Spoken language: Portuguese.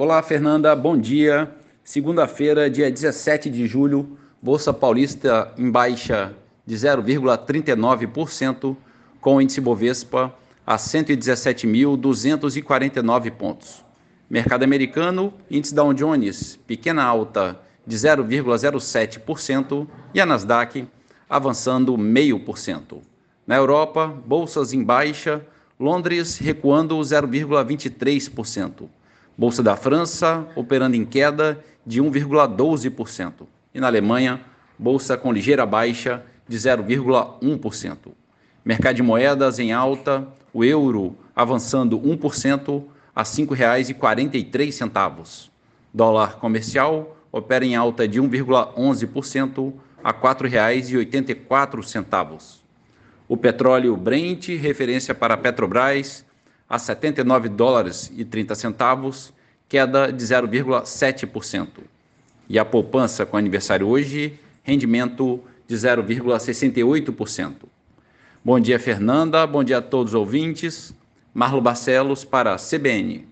Olá, Fernanda, bom dia. Segunda-feira, dia 17 de julho, Bolsa Paulista em baixa de 0,39%, com o índice Bovespa a 117.249 pontos. Mercado americano, índice Dow Jones, pequena alta de 0,07% e a Nasdaq avançando 0,5%. Na Europa, bolsas em baixa, Londres recuando 0,23%. Bolsa da França operando em queda de 1,12%. E na Alemanha, bolsa com ligeira baixa de 0,1%. Mercado de moedas em alta, o euro avançando 1% a R$ 5,43. Dólar comercial opera em alta de 1,11% a R$ 4,84. O petróleo Brent, referência para a Petrobras, a 79 dólares e 30 centavos, queda de 0,7%. E a poupança com aniversário hoje, rendimento de 0,68%. Bom dia, Fernanda. Bom dia a todos os ouvintes. Marlo Barcelos para a CBN.